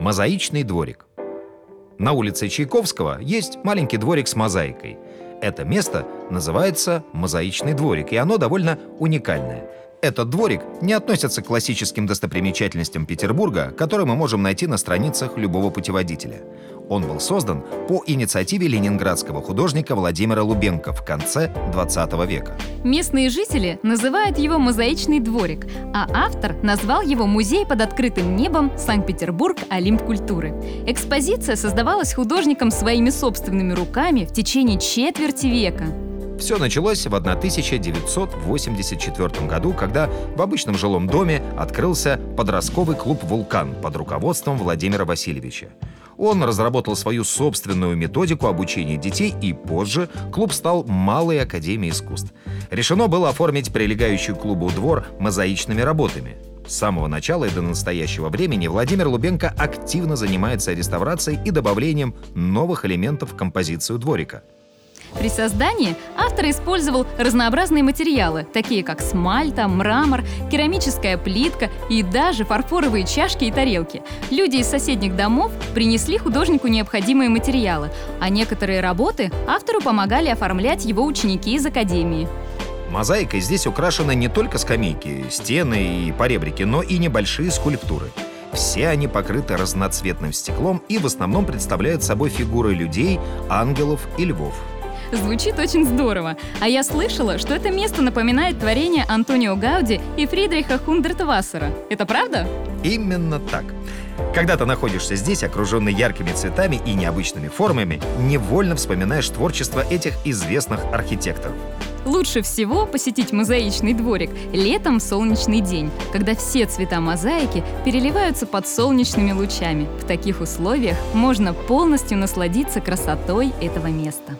Мозаичный дворик. На улице Чайковского есть маленький дворик с мозаикой. Это место называется мозаичный дворик, и оно довольно уникальное. Этот дворик не относится к классическим достопримечательностям Петербурга, которые мы можем найти на страницах любого путеводителя. Он был создан по инициативе ленинградского художника Владимира Лубенко в конце 20 века. Местные жители называют его «Мозаичный дворик», а автор назвал его «Музей под открытым небом Санкт-Петербург Олимп культуры». Экспозиция создавалась художником своими собственными руками в течение четверти века. Все началось в 1984 году, когда в обычном жилом доме открылся подростковый клуб «Вулкан» под руководством Владимира Васильевича. Он разработал свою собственную методику обучения детей, и позже клуб стал Малой Академией искусств. Решено было оформить прилегающий клубу двор мозаичными работами. С самого начала и до настоящего времени Владимир Лубенко активно занимается реставрацией и добавлением новых элементов в композицию дворика – при создании автор использовал разнообразные материалы, такие как смальта, мрамор, керамическая плитка и даже фарфоровые чашки и тарелки. Люди из соседних домов принесли художнику необходимые материалы, а некоторые работы автору помогали оформлять его ученики из академии. Мозаикой здесь украшены не только скамейки, стены и поребрики, но и небольшие скульптуры. Все они покрыты разноцветным стеклом и в основном представляют собой фигуры людей, ангелов и львов. Звучит очень здорово. А я слышала, что это место напоминает творение Антонио Гауди и Фридриха Хундертвассера. Это правда? Именно так. Когда ты находишься здесь, окруженный яркими цветами и необычными формами, невольно вспоминаешь творчество этих известных архитекторов. Лучше всего посетить мозаичный дворик летом в солнечный день, когда все цвета мозаики переливаются под солнечными лучами. В таких условиях можно полностью насладиться красотой этого места.